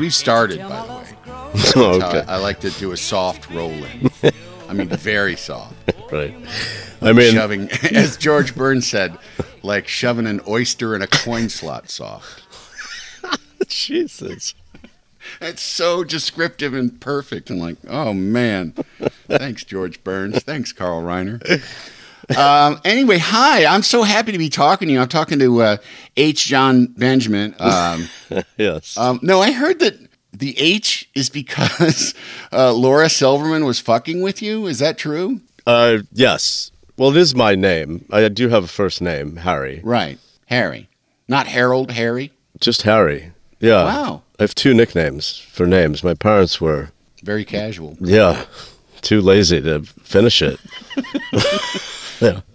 We've started, by the way. Oh, okay. I, I like to do a soft roll in. I mean, very soft. Right. I mean, shoving, as George Burns said, like shoving an oyster in a coin slot soft. Jesus. It's so descriptive and perfect. I'm like, oh man. Thanks, George Burns. Thanks, Carl Reiner. Um, anyway, hi. I'm so happy to be talking to you. I'm talking to uh, H. Jon Benjamin. Um, yes. um, no, I heard that the H is because uh, Laura Silverman was fucking with you. Is that true? Uh, yes. Well, it is my name. I do have a first name, Harry. Right. Harry. Not Harold, Harry. Just Harry. Yeah. Wow. I have two nicknames for names. My parents were, Very casual. yeah, too lazy to finish it. yeah.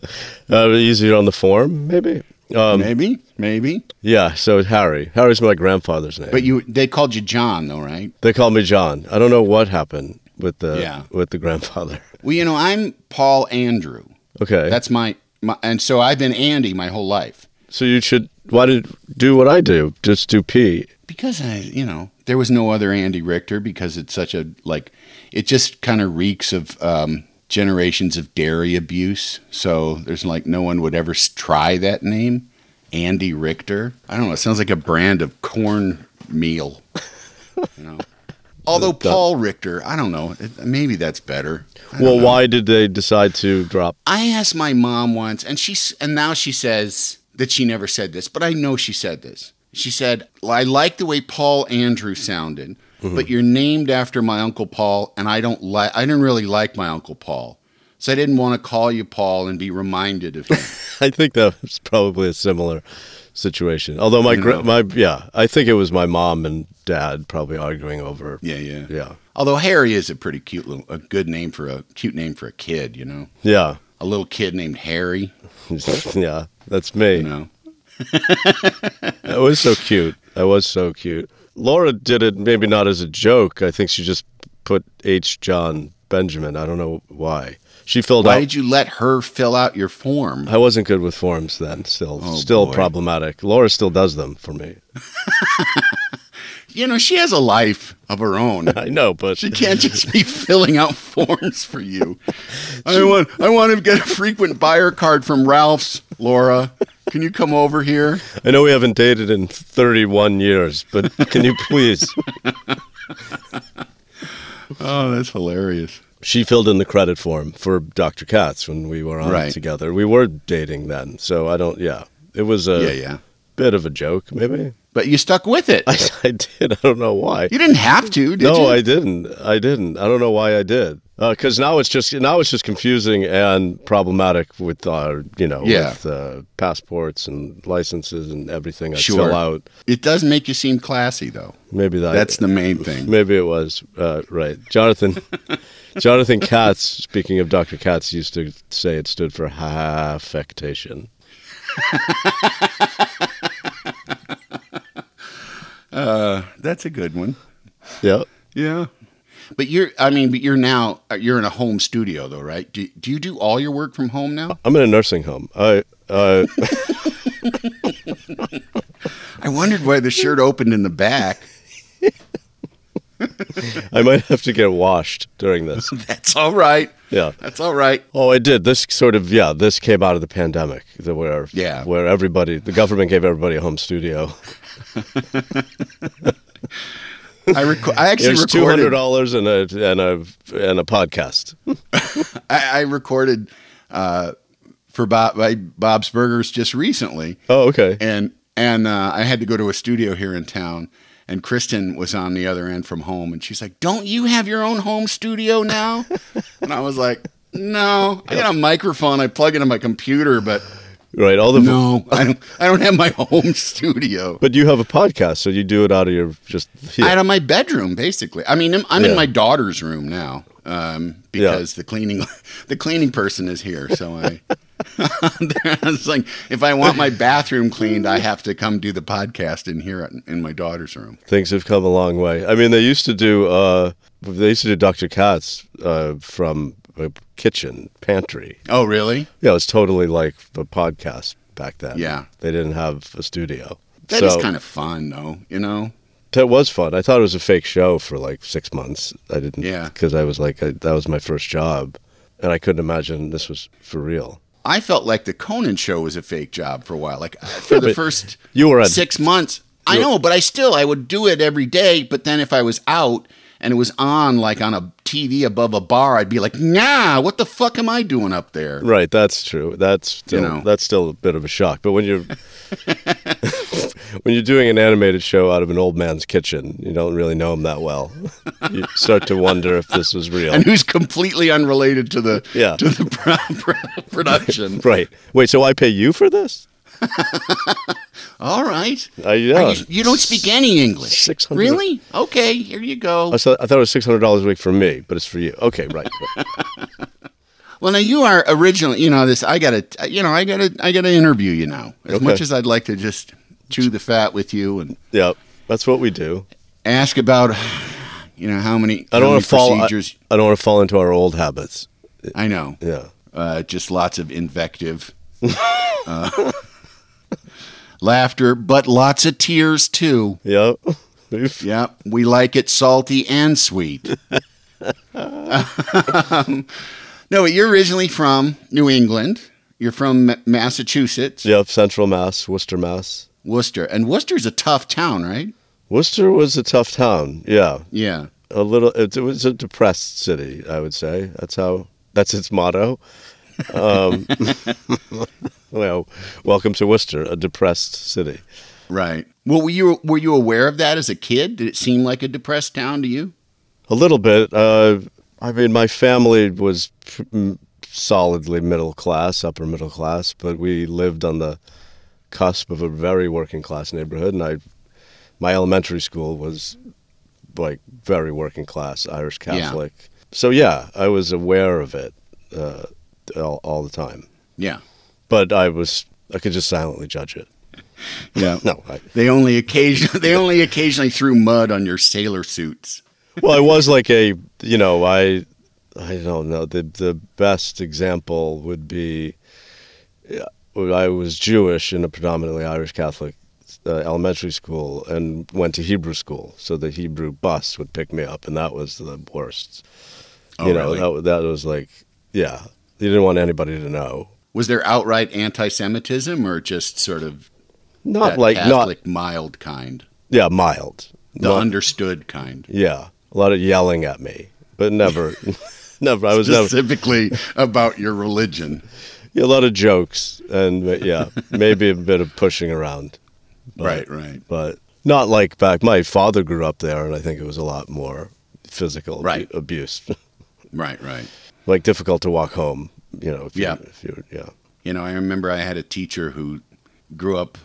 Uh, easier on the form, maybe. Um, maybe, maybe. Yeah. So Harry. Harry's my grandfather's name. But you, they called you John, though, right? they called me John. I don't know what happened with the Yeah. with the grandfather. Well, you know, I'm Paul Andrew. Okay. That's my, my, and so I've been Andy my whole life so you should. Why did do what I do? Just do P. because I, you know, there was no other Andy Richter because it's such a like, it just kind of reeks of um, generations of dairy abuse. So there's like no one would ever try that name, Andy Richter. I don't know. It sounds like a brand of corn meal. You know. Although The- the- Paul Richter, I don't know. It, maybe that's better. I Well, know. why did they decide to drop? I asked my mom once, and she's and now she says that she never said this, but I know she said this. She said, "I like the way Paul Andrew sounded, Mm-hmm. but you're named after my uncle Paul, and I don't like. I didn't really like my uncle Paul, so I didn't want to call you Paul and be reminded of him." I think that was probably a similar situation. Although my You know. my yeah, I think it was my mom and dad probably arguing over. yeah, yeah, Yeah. Although Harry is a pretty cute little, a good name for a cute name for a kid, you know, Yeah. a little kid named Harry, yeah. That's me. you know. That was so cute. That was so cute. Laura did it maybe not as a joke. I think she just put H. Jon Benjamin. I don't know why. She filled Why out. Why did you let her fill out your form? I wasn't good with forms then. Still, Oh, still boy. problematic. Laura still does them for me. You know, she has a life of her own. I know, but She can't just be filling out forms for you. I want I want to get a frequent buyer card from Ralph's, Laura. Can you come over here? I know we haven't dated in 31 years, but can you please? Oh, that's hilarious. she filled in the credit form for Dr. Katz when we were on Right. together. We were dating then, so I don't. Yeah, it was a Yeah, yeah. Bit of a joke, maybe. But you stuck with it. I, I did. I don't know why. You didn't have to, did you? no, you? I didn't. I didn't. I don't know why I did. Because now it's just now it's just confusing and problematic with uh, you know Yeah. with uh, passports and licenses and everything I Sure. fill out. It does make you seem classy, though. Maybe that That's the main thing. Maybe it was uh, right. Jonathan Jonathan Katz, speaking of Dr. Katz, used to say it stood for affectation. Uh, that's a good one. Yeah. Yeah. But you're, I mean, but you're now, uh, you're in a home studio, though, right? Do, do you do all your work from home now? I'm in a nursing home. I uh, I wondered why the shirt opened in the back. I might have to get washed during this. That's all right. Yeah. That's all right. Oh, I did. This sort of yeah. This came out of the pandemic, the- where Yeah. where everybody, the government gave everybody a home studio. I, reco- I actually There's two hundred recorded. dollars and a and a and a podcast. I, I recorded uh, for Bob, by Bob's Burgers just recently, Oh, okay. and and uh, I had to go to a studio here in town. And Kristen was on the other end from home, and she's like, "Don't you have your own home studio now?" and I was like, "No, I got a microphone. I plug it into my computer, but Right. All the no, I don't. I don't have my home studio. But you have a podcast, so you do it out of your just here. out of my bedroom, basically. I mean, I'm, I'm Yeah. in my daughter's room now um, because the cleaning the cleaning person is here. So I, it's like if I want my bathroom cleaned, I have to come do the podcast in here in- my daughter's room. Things have come a long way. I mean, they used to do uh, they used to do Dr. Katz uh, from a kitchen pantry. Oh, really? Yeah, it was totally like the podcast back then. Yeah. they didn't have a studio. That is so kind of fun, though. You know? that was fun. I thought it was a fake show for like six months. I didn't. Yeah. because I was like I, that was my first job, and I couldn't imagine this was for real. I felt like the Conan show was a fake job for a while. Like for the first you were six months. I know, but I still I would do it every day. But then if I was out and it was on like on a TV above a bar, I'd be like, Nah, what the fuck am I doing up there? Right, that's true. That's still know. that's still a bit of a shock. But when you're when you're doing an animated show out of an old man's kitchen, you don't really know him that well. you start to wonder if this was real. And who's completely unrelated to the Yeah. to the pro- pro- production. Right. Wait, so I pay you for this? All right. Uh, yeah. You, you don't speak any English. 600 Really? Okay, here you go. I thought, I thought it was six hundred dollars a week for me, but it's for you. Okay, right. Well, now you are originally, you know, this. I gotta, you know, I gotta, I gotta interview you now. As Okay. much as I'd like to just chew the fat with you and yeah, that's what we do. ask about, you know, how many, I don't want to fall. I, procedures. I don't want to fall into our old habits. I, know. Yeah. Uh, just lots of invective, uh, laughter, but lots of tears too. Yep. We've- Yeah, we like it salty and sweet. um, no, but you're originally from New England. You're from Ma- Massachusetts, Yep. Central Mass, Worcester, Mass. Worcester, and Worcester's a tough town, right? Worcester was a tough town. Yeah. Yeah. a little it, it was a depressed city i would say that's how that's its motto um, well welcome to worcester a depressed city Right. Well, were you were you aware of that as a kid? Did it seem like a depressed town to you? a little bit uh, i mean my family was pr- solidly middle class upper middle class but we lived on the cusp of a very working class neighborhood and i my elementary school was like very working class irish Yeah. catholic so yeah i was aware of it uh, all, all the time Yeah. but I was I could just silently judge it. Yeah. No, I, They only occasion they only occasionally threw mud on your sailor suits. well, I was like a you know I I don't know the the best example would be yeah, I was Jewish in a predominantly Irish Catholic uh, elementary school and went to Hebrew school, so the Hebrew bus would pick me up, and that was the worst. Oh, you know really? that that was like yeah, you didn't want anybody to know. Was there outright anti-Semitism or just sort of Not like Catholic not mild kind, yeah mild. the Not- understood kind? Yeah, a lot of yelling at me, but never, never. I was never Specifically about your religion. Yeah, a lot of jokes and uh, yeah, maybe a bit of pushing around, But- right, right. but not like back. My father grew up there, and I think it was a lot more physical Right. abuse, Right, right. like difficult to walk home. You know, if Yeah. you, if you, yeah, You know, I remember I had a teacher who grew up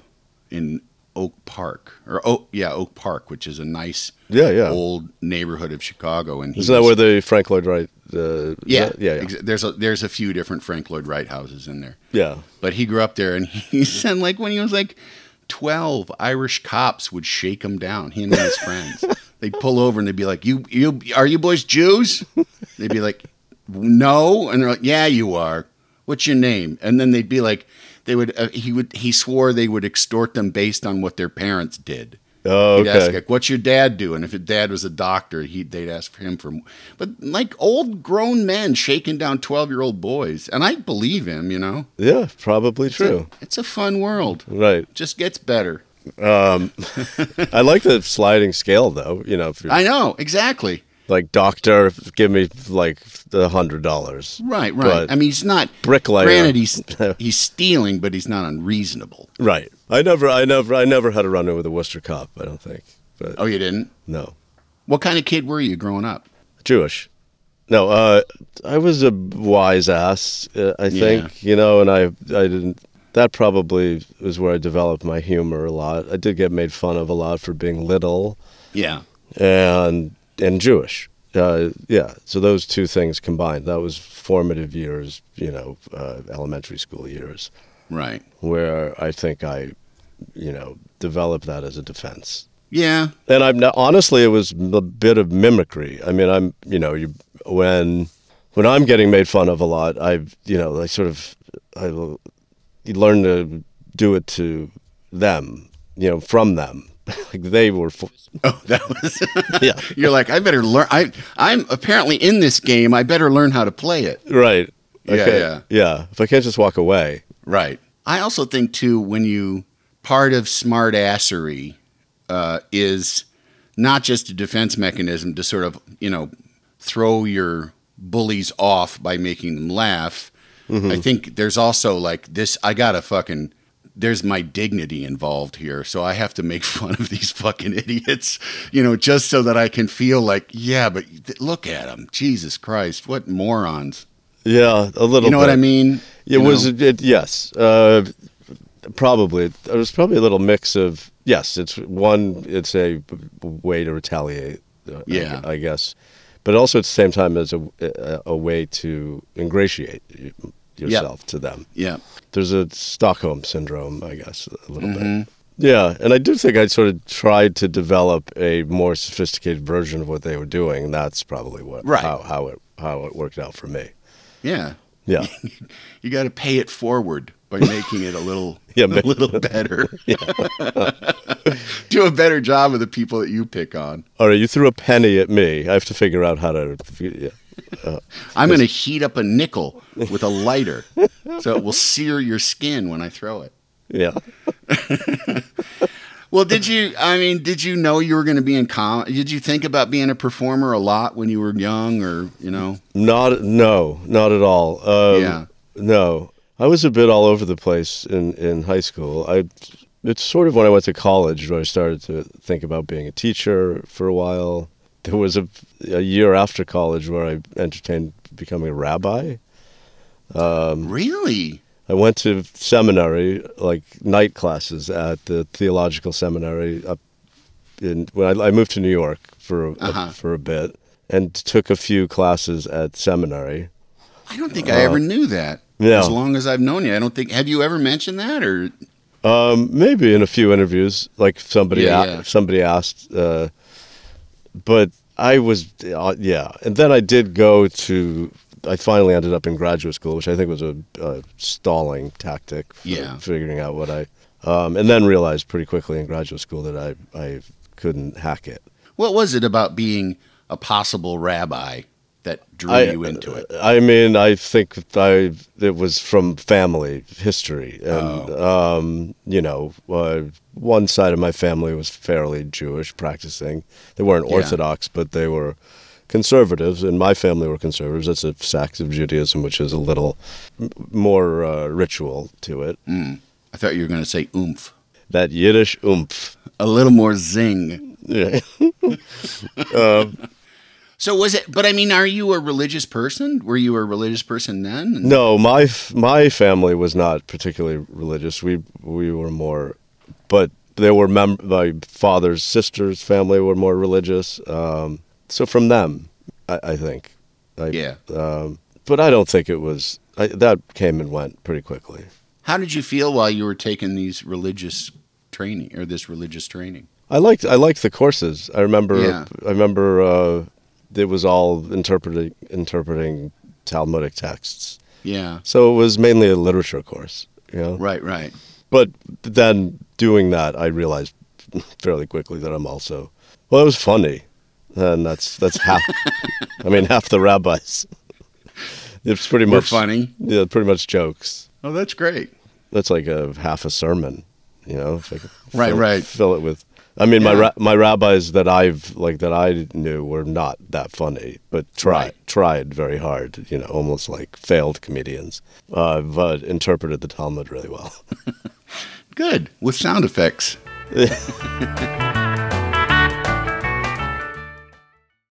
in Oak Park, or Oak, yeah, Oak Park, which is a nice yeah, yeah. old neighborhood of Chicago. And Isn't that where the Frank Lloyd Wright? Uh, Yeah, yeah, yeah, ex- There's a there's a few different Frank Lloyd Wright houses in there, yeah. but he grew up there, and he said like when he was like twelve, Irish cops would shake him down. Him and his friends, they'd pull over and they'd be like, "You you are you boys Jews?" They'd be like, "No," and they're like, "Yeah, you are. What's your name?" And then they'd be like, they would uh, he would he swore they would extort them based on what their parents did. Oh, He'd ask, okay. like, "What's your dad doing?" If his dad was a doctor, he they'd ask for him for. But like old grown men shaking down twelve year old boys, and I believe him. You know, Yeah, probably It's a- true. it's a fun world. Right. Just gets better. I like the sliding scale though. You know, I know exactly. Like doctor, give me like the hundred dollars. Right, right. But I mean, he's not bricklayer. Granted, he's he's stealing, but he's not unreasonable. Right. I never, I never, I never had a run in with a Worcester cop. I don't think. But Oh, you didn't? no, What kind of kid were you growing up? Jewish. No, uh, I was a wise ass. Uh, I think you know, and I, I didn't. That probably was where I developed my humor a lot. I did get made fun of a lot for being little Yeah. and and Jewish. Uh, yeah, so those two things combined, that was formative years. You know, uh, elementary school years, Right. where I think I, you know, developed that as a defense. Yeah. And I'm not, honestly, it was a bit of mimicry. I mean, I'm, you know, you when when I'm getting made fun of a lot, I, you know, I sort of, I learn to do it to them, you know, from them. like they were, f- Oh, that was. yeah, You're like, I better learn. I I'm apparently in this game. I better learn how to play it. right. Yeah, yeah. yeah. If I can't just walk away, Right. I also think too when you part of smart assery uh, is not just a defense mechanism to sort of you know throw your bullies off by making them laugh. I think there's also like this. I gotta fucking. There's my dignity involved here, so I have to make fun of these fucking idiots, you know, just so that I can feel like, yeah, but th- look at them, Jesus Christ, what morons! yeah, a little. You know bit. what I mean? It You was know? it, yes, uh, probably. It was probably a little mix of yes. It's one. It's a way to retaliate. uh, I- Yeah. I, guess, but also at the same time as a, a way to ingratiate yourself to them. yeah. There's a Stockholm syndrome, I guess, a little Mm-hmm. bit. Yeah, and I do think I sort of tried to develop a more sophisticated version of what they were doing. And that's probably what Right. how, how it how it worked out for me. Yeah. Yeah. You got to pay it forward by making it a little, Yeah, a little better. Do a better job of the people that you pick on. All right, you threw a penny at me. I have to figure out how to. Yeah. I'm going to heat up a nickel with a lighter, so it will sear your skin when I throw it. yeah. Well, did you? I mean, did you know you were going to be in com? Did you think about being a performer a lot when you were young, or you know? Not no, not at all. Um, Yeah. No, I was a bit all over the place in in high school. I it's sort of when I went to college where I started to think about being a teacher for a while. There was a a year after college where I entertained becoming a rabbi. Um, Really? I went to seminary, like night classes at the theological seminary up in when I, I moved to New York for a, Uh-huh. for a bit and took a few classes at seminary. I don't think I ever knew that. Uh, yeah. As long as I've known you, I don't think. Have you ever mentioned that, or Um, maybe in a few interviews, like somebody Yeah, a- yeah. somebody asked, uh, but I was uh, yeah, and then I did go to. I finally ended up in graduate school, which I think was a, a stalling tactic for Yeah. figuring out what I, um, and then realized pretty quickly in graduate school that I I couldn't hack it. what was it about being a possible rabbi that drew I- you into it? I mean, I think I it was from family history, and Oh. um, you know, uh, one side of my family was fairly Jewish, practicing. They weren't Yeah. Orthodox, but they were conservatives, and my family were conservatives. That's a sect of Judaism, which is a little m- more uh, ritual to it. I thought you were going to say oomph, That Yiddish oomph. a little more zing. Yeah. So was it? But I mean, are you a religious person? Were you a religious person then? No, my my family was not particularly religious. We we were more, but there were mem- my father's sister's family were more religious. Um, so from them, I, I think. I, Yeah. Um, but I don't think it was I, that came and went pretty quickly. How did you feel while you were taking these religious training or this religious training? I liked I liked the courses. I remember Yeah. I remember uh, it was all interpreting interpreting Talmudic texts. Yeah. So it was mainly a literature course. You know. Right. Right. but then doing that, I realized fairly quickly that I'm also well, it was funny, and that's that's half. I mean, half the rabbis. It's pretty We're much funny. Yeah, pretty much jokes. Oh, that's great. That's like a half a sermon, you know. Like Right, fill, right. Fill it with. I mean, my Yeah. ra- my rabbis that I've like that I knew were not that funny, but tried Right. tried very hard. You know, almost like failed comedians, uh, but interpreted the Talmud really well. Good with sound effects.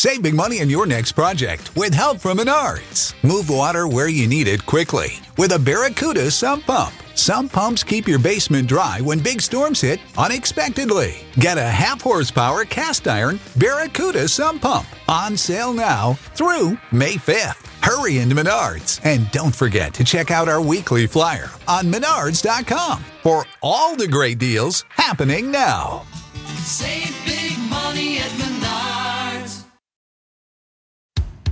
Save big money on your next project with help from Menards. Move water where you need it quickly with a Barracuda sump pump. Sump pumps keep your basement dry when big storms hit unexpectedly. Get a half horsepower cast iron Barracuda sump pump on sale now through May 5th. Hurry into Menards and don't forget to check out our weekly flyer on menards.com for all the great deals happening now. Save big money at Menards.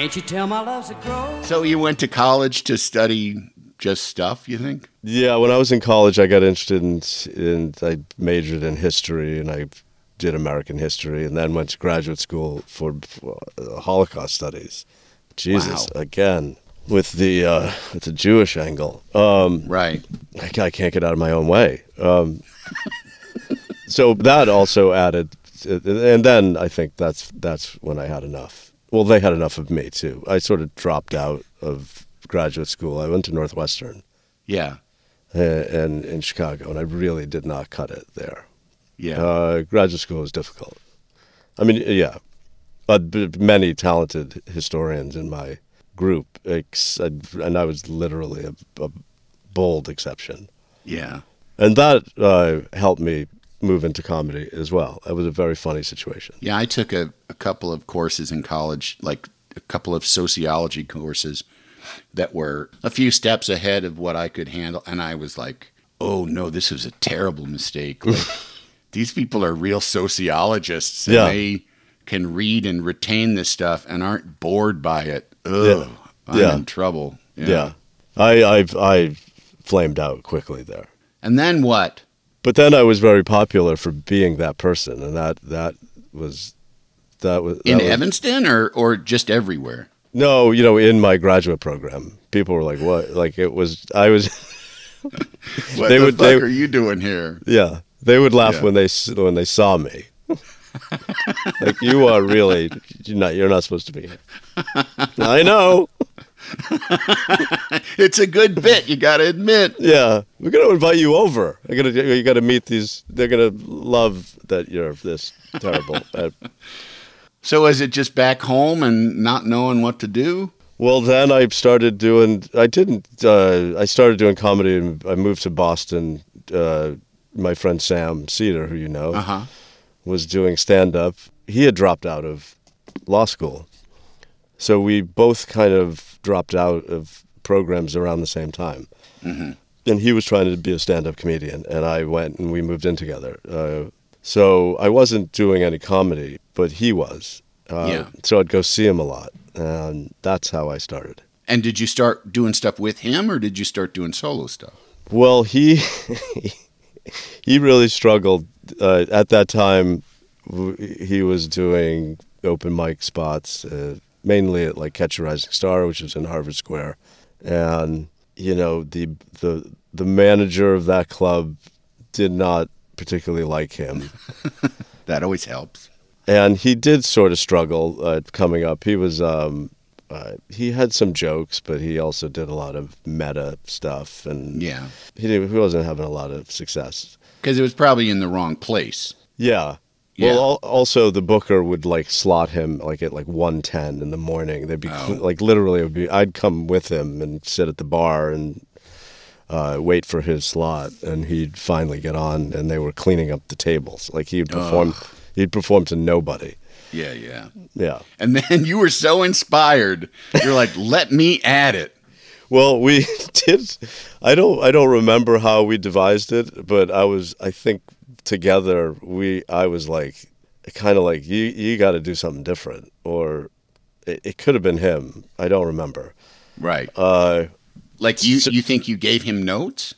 Can't you tell my love's a grow? So you went to college to study just stuff, you think? Yeah, when I was in college, I got interested in, in I majored in history and I did American history, and then went to graduate school for, for uh, Holocaust studies. Jesus, Wow. again with the uh, with the Jewish angle. Um, Right. I, I can't get out of my own way. Um, so that also added, and then I think that's that's when I had enough. Well, they had enough of me too. I sort of dropped out of graduate school. I went to Northwestern Yeah. uh, and in Chicago, and I really did not cut it there. Yeah. Uh, graduate school was difficult. I mean, yeah, but many talented historians in my group, and I was literally a, a bold exception. yeah. And that uh, helped me move into comedy as well. It was a very funny situation. Yeah, I took a, a couple of courses in college, like a couple of sociology courses that were a few steps ahead of what I could handle. And I was like, oh no, this was a terrible mistake. Like, these people are real sociologists and Yeah. they can read and retain this stuff and aren't bored by it. Ugh, I'm Yeah. in trouble. Yeah, I, I I flamed out quickly there. And then what? But then I was very popular for being that person, and that that was that was In was- Evanston or, or just everywhere? No, you know, in my graduate program, people were like, "What?" Like it was. I was. What They the would- fuck they- are you doing here? Yeah, they would laugh Yeah. when they when they saw me. like you are really you're not you're not supposed to be here. I know. It's a good bit, you got to admit. Yeah, we're gonna invite you over. I gotta you gotta meet these. They're gonna love that you're this terrible. at, So is it just back home and not knowing what to do? Well, then I started doing. I didn't. Uh, I started doing comedy, and I moved to Boston. Uh, my friend Sam Seder, who you know, Uh huh. was doing stand up. He had dropped out of law school, so we both kind of dropped out of programs around the same time. And he was trying to be a stand up comedian, and I went and we moved in together. Uh, so I wasn't doing any comedy, but he was. Uh, Yeah. So I'd go see him a lot, and that's how I started. And did you start doing stuff with him or did you start doing solo stuff? Well, he he really struggled uh, at that time. w- He was doing open mic spots, uh, mainly at like Catch a Rising Star, which was in Harvard Square, and you know the the the manager of that club did not particularly like him. That always helps. and he did sort of struggle uh, coming up. He was um, uh, he had some jokes, but he also did a lot of meta stuff, and Yeah. he he wasn't having a lot of success. Because it was probably in the wrong place. Yeah. Yeah. Well, al- also the booker would like slot him like at like one ten in the morning. They'd be Oh. like literally, it would be. I'd come with him and sit at the bar and uh, wait for his slot, and he'd finally get on, and they were cleaning up the tables. Like he'd perform, he'd perform to nobody. Yeah, yeah. Yeah. And then you were so inspired. You're like, let me add it. Well, we did. I don't. I don't remember how we devised it, but I was. I think together we. I was like, kind of like you. You got to do something different, or it, it could have been him. I don't remember. Right. Uh, like you, you think you gave him notes?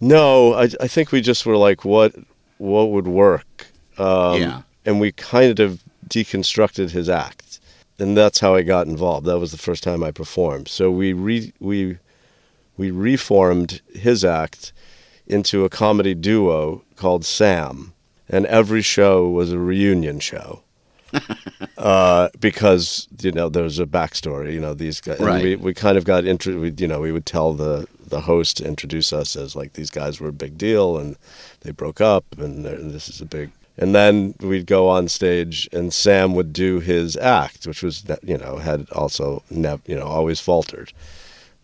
no, I. I think we just were like, what. What would work? Um, Yeah. And we kind of deconstructed his act, and that's how I got involved. That was the first time I performed. So we re we we reformed his act into a comedy duo called Sam, and every show was a reunion show. uh, because you know there was a backstory, you know these guys. and Right. We, we kind of got intro. We, you know we would tell the the host to introduce us as like these guys were a big deal and they broke up and, and this is a big. And then we'd go on stage and Sam would do his act, which was you know had also nev- you know always faltered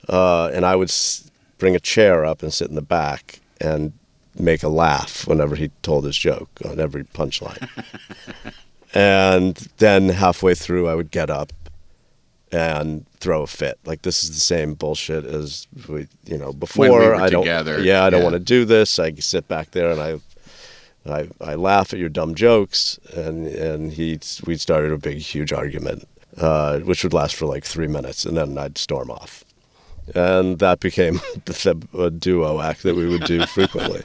uh, and I would s- bring a chair up and sit in the back and make a laugh whenever he told his joke on every punchline. and then halfway through, I would get up and throw a fit. Like this is the same bullshit as we, you know, before. were I don't, together, yeah, I don't yeah. want to do this. I sit back there and I. I, I laugh at your dumb jokes, and and he we started a big huge argument, uh, which would last for like three minutes, and then I'd storm off and that became the, a duo act that we would do frequently.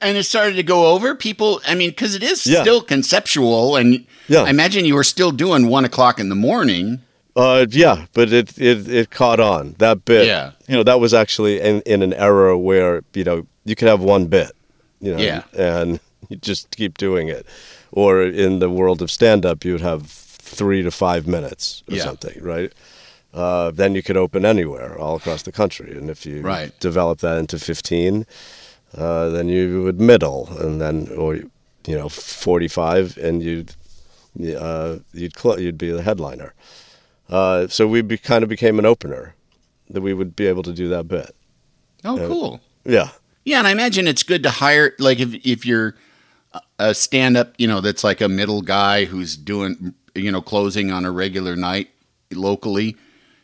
And it started to go over people. I mean, because it is Yeah. still conceptual, and Yeah. I imagine you were still doing one o'clock in the morning. Uh, yeah, but it, it it caught on that bit. Yeah. you know that was actually in, in an era where you know you could have one bit, you know, Yeah. and you just keep doing it. Or in the world of stand up, you would have three to five minutes or Yeah. something, right? Uh, then you could open anywhere all across the country, and if you Right. develop that into fifteen, uh, then you would middle, and then or you know forty five, and you'd uh, you'd cl- you'd be the headliner. Uh, so we be, kind of became an opener that we would be able to do that bit. Oh, cool. Yeah. Yeah, and I imagine it's good to hire like if if you're a stand up, you know, that's like a middle guy who's doing you know closing on a regular night locally.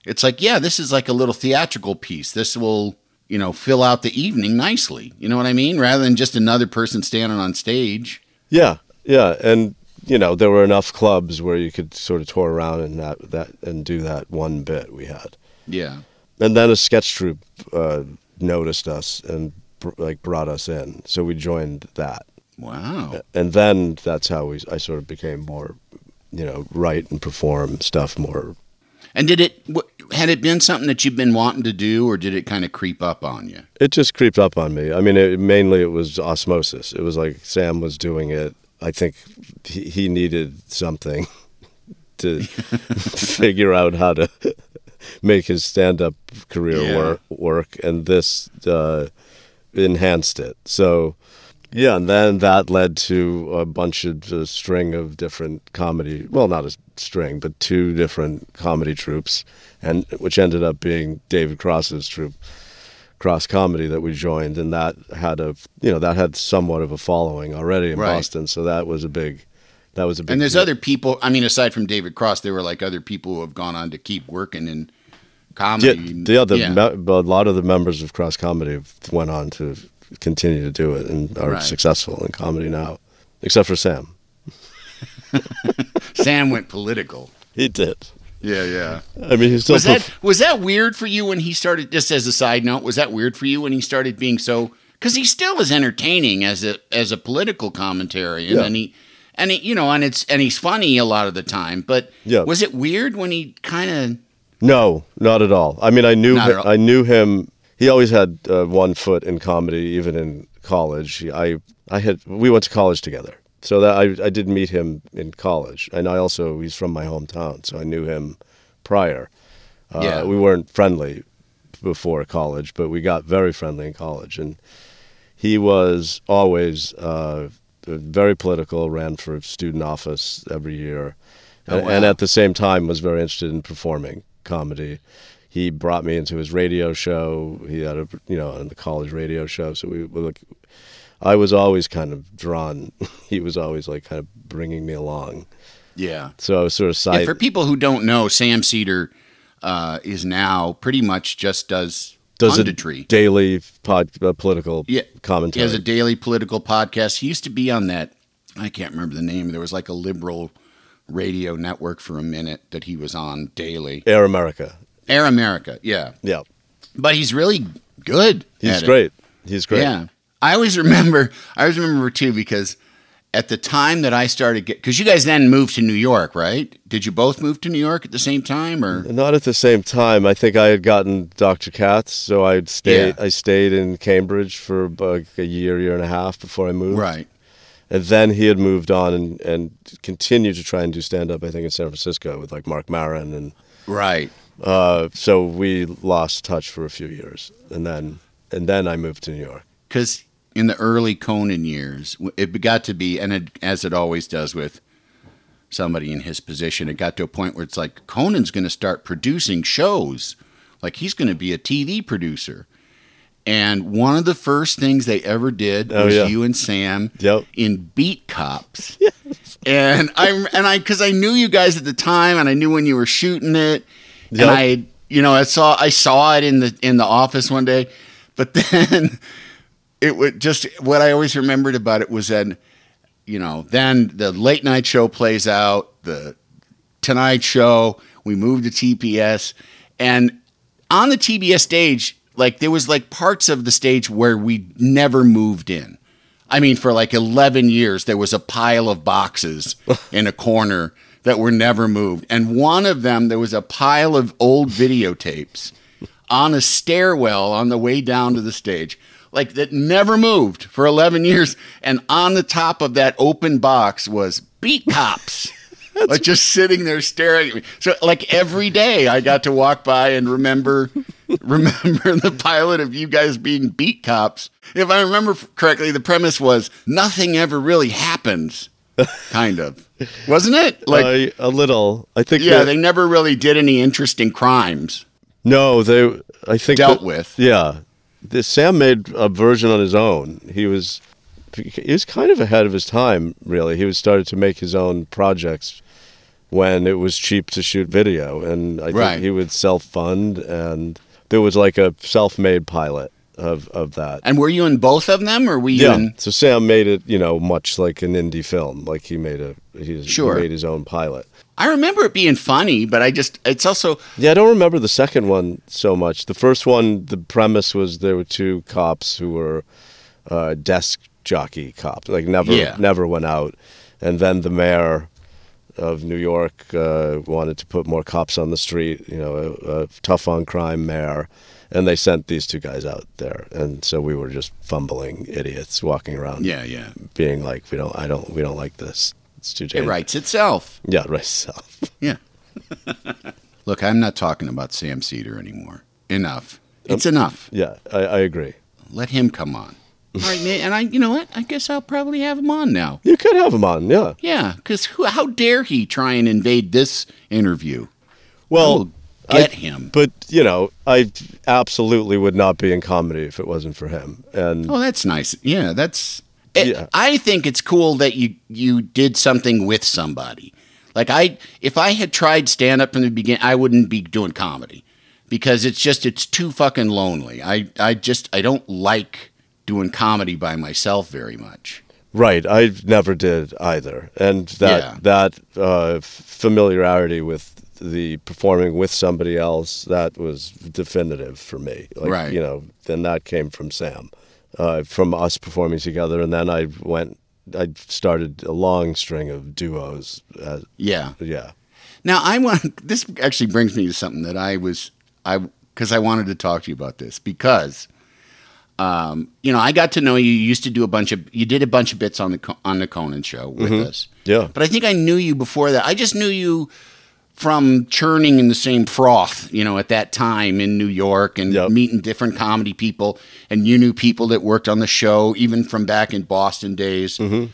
It's like, yeah, this is like a little theatrical piece. This will, you know, fill out the evening nicely. You know what I mean? Rather than just another person standing on stage. Yeah. Yeah. And, you know, there were enough clubs where you could sort of tour around and that, that and do that one bit we had. Yeah. And then a sketch troupe uh, noticed us and br- like brought us in. So we joined that. Wow. And then that's how we, I sort of became more, you know, write and perform stuff more And did it had it been something that you've been wanting to do, or did it kind of creep up on you? It just creeped up on me. I mean, it, mainly it was osmosis. It was like Sam was doing it. I think he, he needed something to figure out how to make his stand-up career Yeah. work, work, and this uh, enhanced it. So, yeah, and then that led to a bunch of a string of different comedy. Well, not a string, but two different comedy troupes, and which ended up being David Cross's troupe cross comedy that we joined, and that had a you know that had somewhat of a following already in Right. Boston, so that was a big that was a big. And there's deal. other people. I mean, aside from David Cross, there were like other people who have gone on to keep working in comedy. yeah, yeah, the Yeah. me- a lot of the members of cross comedy went on to continue to do it and are Right. successful in comedy now, except for Sam. Sam went political. He did. Yeah, yeah. I mean, he's still Was that was that weird for you when he started? Just as a side note, was that weird for you when he started being so? Because he still is entertaining as a as a political commentary, and, Yeah. and he and he you know and it's and he's funny a lot of the time. But Yeah. was it weird when he kind of? No, not at all. I mean, I knew Not hi- at all. I knew him. He always had uh, one foot in comedy, even in college. I I had we went to college together, so that I I did meet him in college, and I also he's from my hometown, so I knew him prior. Uh, Yeah. We weren't friendly before college, but we got very friendly in college. And he was always uh, very political, ran for student office every year, Oh, and, and at the same time was very interested in performing comedy. He brought me into his radio show. He had a you know on the college radio show. So we were like, I was always kind of drawn. he was always like kind of bringing me along. Yeah. So I was sort of Yeah, side. for people who don't know, Sam Seder uh, is now pretty much just does, does a daily pod, uh, political Yeah. commentary. He has a daily political podcast. He used to be on that. I can't remember the name. There was like a liberal radio network for a minute that he was on daily. Air America. Air America, yeah. Yeah, But he's really good. he's at it. great. He's great. Yeah. I always remember. I always remember too because at the time that I started get because you guys then moved to New York, right? Did you both move to New York at the same time, or Not at the same time. I think I had gotten Dr. Katz, so I'd stayed. Yeah. I stayed in Cambridge for like a year, year and a half before I moved. right? And then he had moved on and, and continued to try and do stand up. I think in San Francisco with like Marc Maron, and Right. Uh, so we lost touch for a few years, and then and then I moved to New York. because in the early Conan years, it got to be, and it, as it always does with somebody in his position, it got to a point where it's like Conan's going to start producing shows, like he's going to be a TV producer. And one of the first things they ever did Oh, was yeah. you and Sam Yep. in Beat Cops. Yes. And I and I because I knew you guys at the time, and I knew when you were shooting it, Yep. and I you know I saw I saw it in the in the office one day, but then it would just what I always remembered about it was that you know then the late night show plays out the Tonight Show we moved to TBS and on the TBS stage like there was like parts of the stage where we never moved in. I mean for like 11 years there was a pile of boxes in a corner that were never moved and one of them there was a pile of old videotapes on a stairwell on the way down to the stage, like that never moved for 11 years. And on the top of that open box was Beat Cops. like just sitting there staring at me. So like every day I got to walk by and remember remember the pilot of you guys being beat cops. If I remember correctly, the premise was nothing ever really happens. Kind of. Wasn't it? Like Uh, a little. I think. yeah, that- they never really did any interesting crimes. No, they. I think Dealt that- with. Yeah, the, Sam made a version on his own. He was he was kind of ahead of his time. Really, he was started to make his own projects when it was cheap to shoot video, and I think Right. he would self fund. And there was like a self made pilot of of that. And were you in both of them, or were you yeah. in? So Sam made it, you know, much like an indie film. Like he made a he, Sure. he made his own pilot. I remember it being funny, but I just it's also Yeah, I don't remember the second one so much. The first one, the premise was there were two cops who were uh, desk jockey cops, like never Yeah. never went out, and then the mayor of New York uh, wanted to put more cops on the street. You know, a, a tough on crime mayor, and they sent these two guys out there, and so we were just fumbling idiots walking around, yeah, yeah. being like, we don't, I don't, we don't like this. It's too It dangerous. writes itself. Yeah, right. itself. Yeah. Look, I'm not talking about Sam Seder anymore. Enough. It's enough. Yeah, I, I agree. Let him come on. All right, man. And I, you know what? I guess I'll probably have him on now. You could have him on, yeah. Yeah, because how dare he try and invade this interview? Well, get I- him. But you know, I absolutely would not be in comedy if it wasn't for him. And Oh, that's nice. Yeah, that's. it- Yeah. I think it's cool that you you did something with somebody. Like I, if I had tried stand up from the beginning, I wouldn't be doing comedy because it's just it's too fucking lonely. I I just I don't like doing comedy by myself very much. right, I never did either. And that Yeah. that uh, familiarity with the performing with somebody else that was definitive for me. Like, Right. You know, then that came from Sam, uh, from us performing together, and then I went. I started a long string of duos. Uh, Yeah. yeah. Now I want this actually brings me to something that I was I because I wanted to talk to you about this because um, you know I got to know you. You used to do a bunch of you did a bunch of bits on the on the Conan show with us. Yeah. But I think I knew you before that. I just knew you from churning in the same froth, you know, at that time in New York and Yep. meeting different comedy people. And you knew people that worked on the show, even from back in Boston days. Mm-hmm.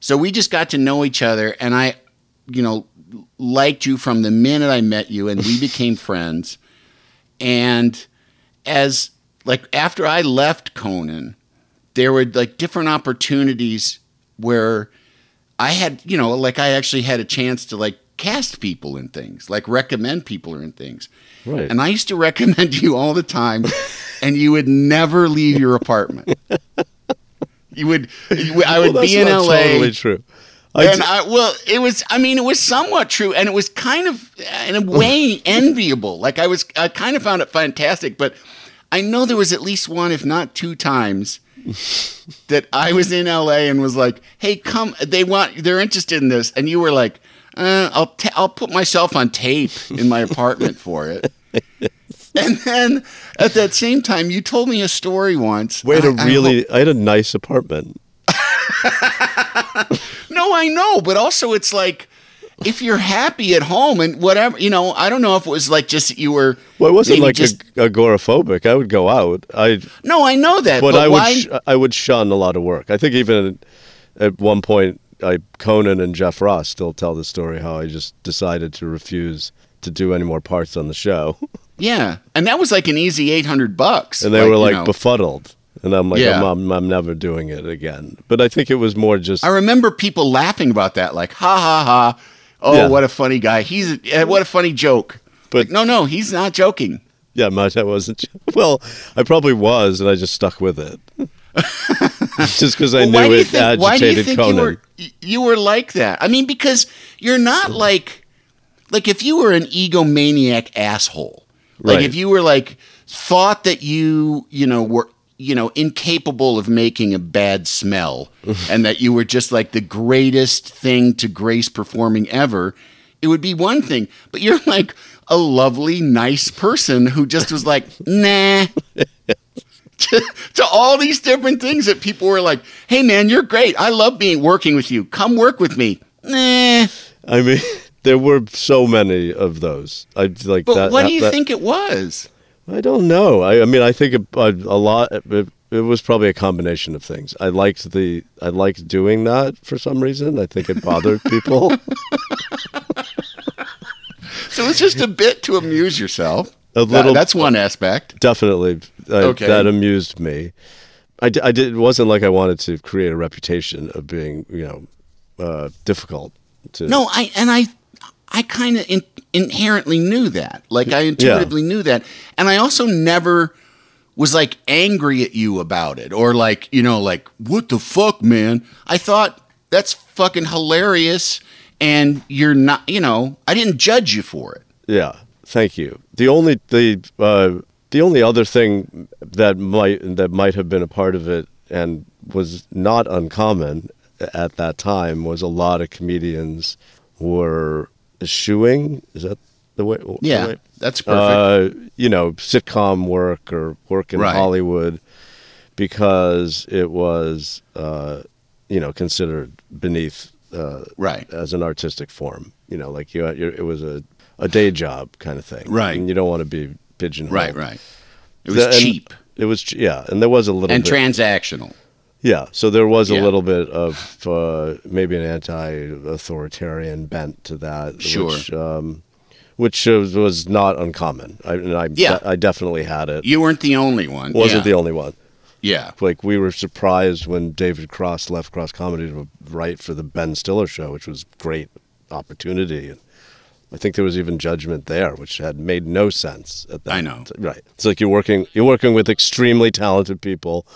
So we just got to know each other. And I, you know, liked you from the minute I met you, and we became friends. And as, like, after I left Conan, there were like different opportunities where I had, you know, like I actually had a chance to like cast people in things, like recommend people in things. Right. And I used to recommend you all the time, and you would never leave your apartment. You would, you I would Well, be in LA. Totally true. I and d- I, well, it was, I mean, it was somewhat true. And it was kind of, in a way, enviable. Like I was, I kind of found it fantastic. But I know there was at least one, if not two times, that I was in LA and was like, hey, come, they want, they're interested in this. And you were like, uh, I'll, ta- I'll put myself on tape in my apartment for it. And then at that same time, you told me a story once. had a I- I really, I, had a nice apartment. No, I know, but also it's like if you're happy at home and whatever, you know, I don't know if it was like just that you were. Well, it wasn't like just. ag- agoraphobic. I would go out. I, no, I know that, but, but, I would, sh- I would shun a lot of work. I think even at one point, I Conan and Jeff Ross still tell the story how I just decided to refuse to do any more parts on the show, yeah, and that was like an easy eight hundred bucks, and they were you like know. befuddled. And I'm like, Yeah. I'm, I'm, I'm never doing it again. But I think it was more just I remember people laughing about that, like, ha ha ha. Oh, Yeah. what a funny guy! He's eh, what a funny joke. But- Like, no, no, he's not joking. Yeah, much I wasn't. Well, I probably was, and I just stuck with it. just because I Well, knew why do you it think? Why do you agitated think Conan. you were you were like that? I mean, because you're not mm. like like if you were an egomaniac asshole, like Right. if you were like thought that you you know were you know incapable of making a bad smell, and that you were just like the greatest thing to grace performing ever, it would be one thing. But you're like a lovely, nice person who just was like, nah to, to all these different things that people were like, "Hey, man, you're great. I love being working with you. Come work with me." Nah. I mean, there were so many of those. I like But that. what do you that- think it was? I don't know. I, I mean, I think a, a, uh, a lot. It, it was probably a combination of things. I liked the. I liked doing that for some reason. I think it bothered people. So it's just a bit to amuse yourself. A That- that's one aspect. Definitely, I, Okay. that amused me. I, I did. It wasn't like I wanted to create a reputation of being, you know, uh, difficult. To, No, I and I, I kind of in, inherently knew that. Like I intuitively knew that, and I also never was like angry at you about it or like you know like what the fuck, man. I thought that's fucking hilarious, and you're not. You know, I didn't judge you for it. Yeah, thank you. The only the uh, the only other thing that might that might have been a part of it and was not uncommon at that time was a lot of comedians were eschewing. Is that the way? the Yeah, way? that's perfect. Uh, you know, sitcom work or work in Right. Hollywood because it was, uh, you know, considered beneath uh, Right. as an artistic form. You know, like you, you it was a, a day job kind of thing. Right. And you don't want to be pigeonholed. right, right. It was The- cheap It was, yeah, and there was a little and bit, transactional. yeah. So there was a Yeah. little bit of uh, maybe an anti-authoritarian bent to that, Sure. which, um, which was, was not uncommon. I, and I, Yeah. I definitely had it. You weren't the only one. Wasn't yeah. the only one. Yeah. Like we were surprised when David Cross left Cross Comedy to write for the Ben Stiller show, which was great opportunity. And I think there was even judgment there, which had made no sense at that. I know. Right. It's like you're working you're working with extremely talented people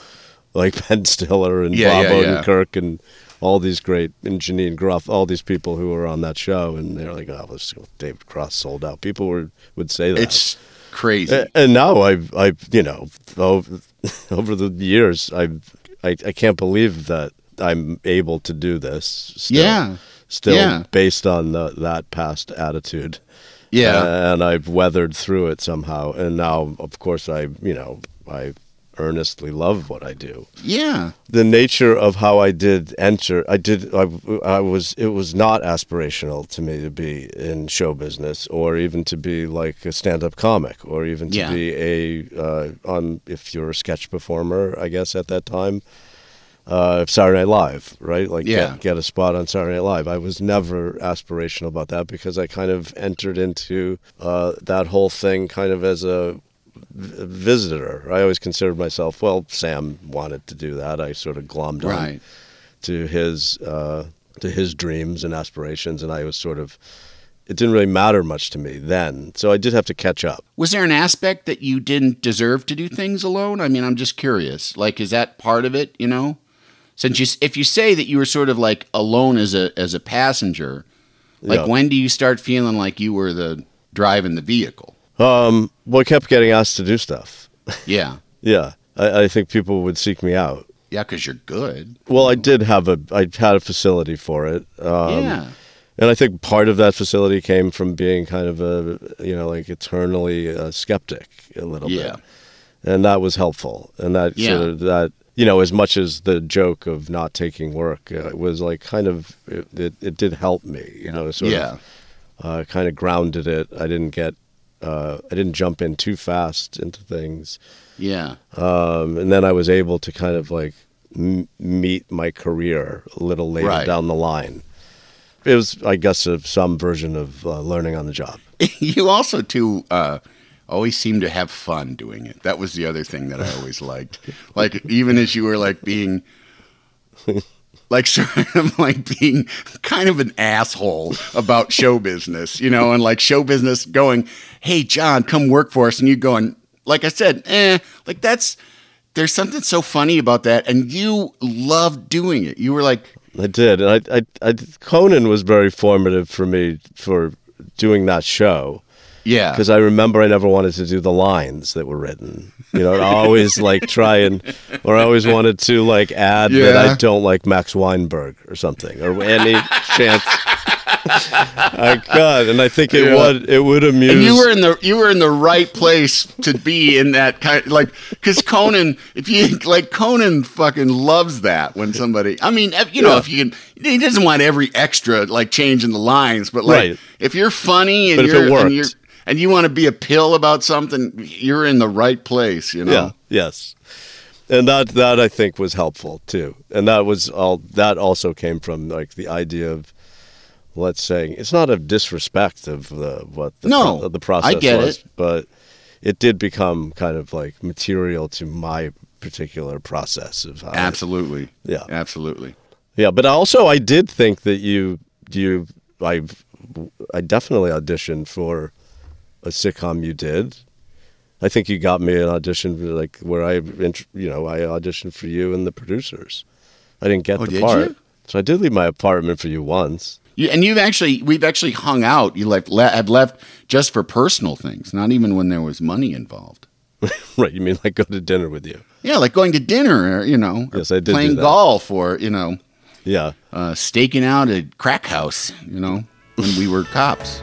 like Ben Stiller and Yeah, Bob yeah, yeah. Odenkirk and all these great and Janeane Garofalo, all these people who were on that show, and they're like, "Oh, this David Cross sold out." People were would say that. It's crazy. A- And now I've, I've, you know, over, over the years, I've, I, I can't believe that I'm able to do this. Still, Yeah. Still Yeah. based on the, that past attitude. yeah. And I've weathered through it somehow. And now, of course, I, you know, I earnestly love what I do. Yeah. The nature of how I did enter, I did, I, I was, it was not aspirational to me to be in show business or even to be like a stand-up comic or even to Yeah. be a uh, on if you're a sketch performer, I guess at that time. Uh, Saturday Night Live, right? Like Yeah. get, get a spot on Saturday Night Live. I was never aspirational about that because I kind of entered into uh, that whole thing kind of as a visitor. I always considered myself, well, Sam wanted to do that. I sort of glommed on to his uh, to his dreams and aspirations, and I was sort of. It didn't really matter much to me then, so I did have to catch up. Was there an aspect that you didn't deserve to do things alone? I mean, I'm just curious. Like, is that part of it? You know, since you, if you say that you were sort of like alone as a as a passenger, like Yeah. when do you start feeling like you were the driving the vehicle? Um, well, I kept getting asked to do stuff. Yeah, Yeah, I, I think people would seek me out. yeah, because you're good. Well, I did have a, I had a facility for it. Um, yeah, And I think part of that facility came from being kind of a, you know, like eternally uh, skeptic a little Yeah. bit. And that was helpful. And that Yeah. sort of, that, you know, as much as the joke of not taking work uh, was like kind of, it, it, it did help me, you know, sort yeah, of uh, kind of grounded it. I didn't get, uh, I didn't jump in too fast into things. yeah, Um, and then I was able to kind of like m- meet my career a little later Right. down the line. It was, I guess, a, some version of uh, learning on the job. you also too uh, always seemed to have fun doing it. That was the other thing that I always liked. Like even as you were like being like sort of like being kind of an asshole about show business, you know, and like show business going, "Hey John, come work for us," and you going, like I said, eh, like that's there's something so funny about that, and you loved doing it. You were like, I did, I, I, I, Conan was very formative for me for doing that show yeah, because I remember I never wanted to do the lines that were written. You know, I always like try and, or I always wanted to like add that I don't like Max Weinberg or something, or any chance I could, and I think it Yeah. would it would amuse. And you were in the you were in the right place to be in that kind of, like because Conan if you like Conan fucking loves that when somebody I mean if- you know Yeah. if you can he doesn't want every extra like changing the lines but like Right. if you're funny and But if you're it worked. and you're and you want to be a pill about something you're in the right place you know Yeah. Yes. And that that I think was helpful too. And that was all that also came from like the idea of let's say it's not a disrespect of the what the No, pro- the process I get was, it. but it did become kind of like material to my particular process of how absolutely Yeah. absolutely Yeah, but also I did think that you you I I definitely auditioned for a sitcom you did. I think you got me an audition for, like where I you know I auditioned for you and the producers. I didn't get Oh, the part, you? so I did leave my apartment for you once. You, and you've actually we've actually hung out. You left le- have left just for personal things, not even when there was money involved. right? You mean like go to dinner with you? Yeah, like going to dinner, or, you know, Yes, I did playing golf, or you know, Yeah. uh, staking out a crack house. You know, when we were cops.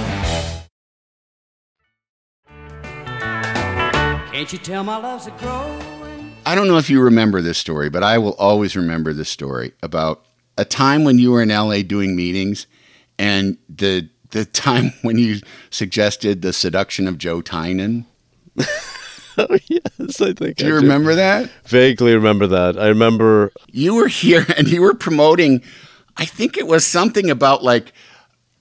Can't you tell my love's a growing? I don't know if you remember this story, but I will always remember this story about a time when you were in LA doing meetings and the the time when you suggested the seduction of Joe Tynan? oh yes, I think. Do I you remember that? Vaguely remember that. I remember. You were here and you were promoting. I think it was something about like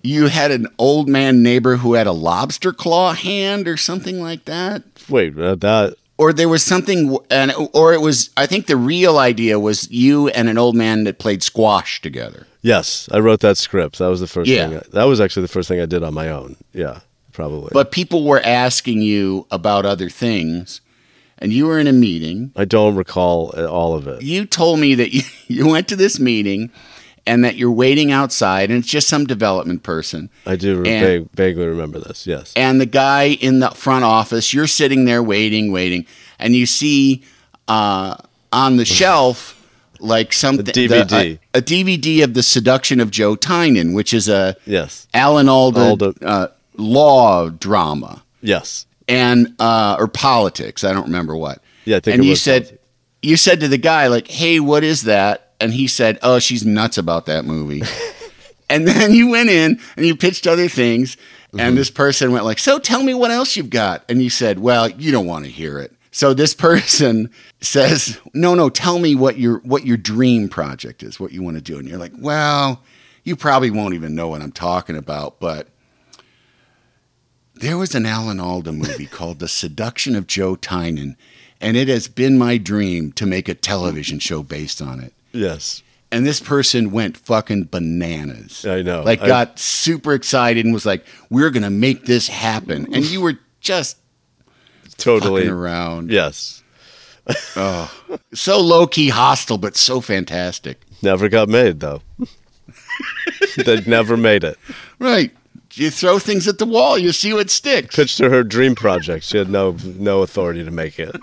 you had an old man neighbor who had a lobster claw hand or something like that. Wait, uh, that or there was something and or it was i think the real idea was you and an old man that played squash together Yes, I wrote that script. That was the first Yeah. thing. I, that was actually the first thing I did on my own. Yeah, probably. but people were asking you about other things and you were in a meeting I don't recall uh, all of it. you told me that you, you went to this meeting and that you're waiting outside and it's just some development person I do And- vague, vaguely remember this. Yes. and the guy in the front office, you're sitting there waiting, waiting, and you see uh, on the shelf like something A DVD. a, a DVD of the Seduction of Joe Tynan, which is a yes. Alan Alda, Alda. Uh, law drama Yes. and uh, or politics. I don't remember what. Yeah, I think and it you was said politics. you said to the guy like, "Hey, what is that?" And he said, "Oh, she's nuts about that movie." and then you went in and you pitched other things, Mm-hmm. and this person went like, "So tell me what else you've got." And you said, "Well, you don't want to hear it." So this person says, "No, no, tell me what your what your dream project is, what you want to do." And you're like, "Well, you probably won't even know what I'm talking about, but." There was an Alan Alda movie called The Seduction of Joe Tynan, and it has been my dream to make a television show based on it. Yes. And this person went fucking bananas. I know. Like I- got super excited and was like, "We're going to make this happen." And you were just Totally. around. Yes. oh, So low-key hostile but so fantastic. Never got made though. they never made it. Right. You throw things at the wall, you see what sticks. Pitched to her dream project. She had no no authority to make it.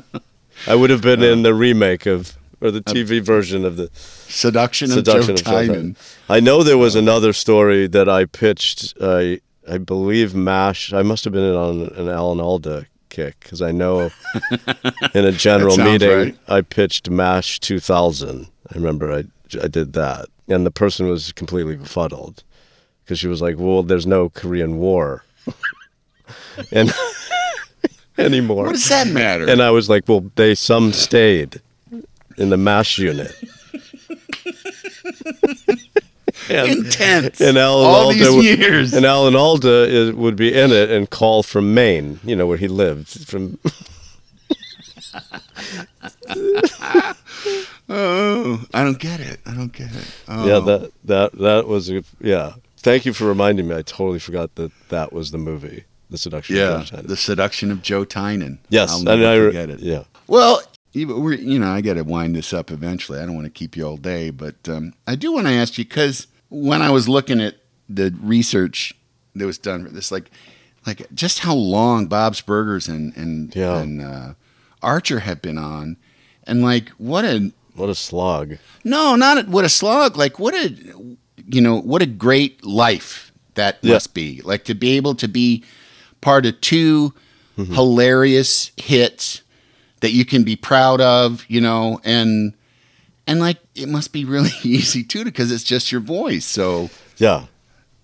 I would have been in the remake of or the TV version of the Seduction of Seduction Joe of Joe Tynan. I know there was another story that I pitched. I I believe Mash. I must have been in on an Alan Alda kick because I know in a general meeting right. I pitched Mash 2000. I remember I I did that, and the person was completely befuddled because she was like, "Well, there's no Korean War." and anymore. What does that matter? And I was like, well, they some stayed in the MASH unit. and, Intense. and Alan All Alda these would- years. And Alan Alda is, would be in it and call from Maine, you know, where he lived. From oh, I don't get it. I don't get it. Oh. yeah, that that that was a, yeah. Thank you for reminding me. I totally forgot that that was the movie, The Seduction. of Yeah, Joe Tynan. the seduction of Joe Tynan. yes, I'll and I re- forget it. Yeah, Well, you- we're, you know, I got to wind this up eventually. I don't want to keep you all day, but um, I do want to ask you because when I was looking at the research that was done for this, like, like just how long Bob's Burgers and and Yeah. and uh, Archer have been on, and like what a what a slog. no, not a, what a slog. Like what a you know what a great life that Yeah. must be. Like to be able to be part of 2 Mm-hmm. hilarious hits that you can be proud of, you know, and and like it must be really easy too because it's just your voice. So Yeah,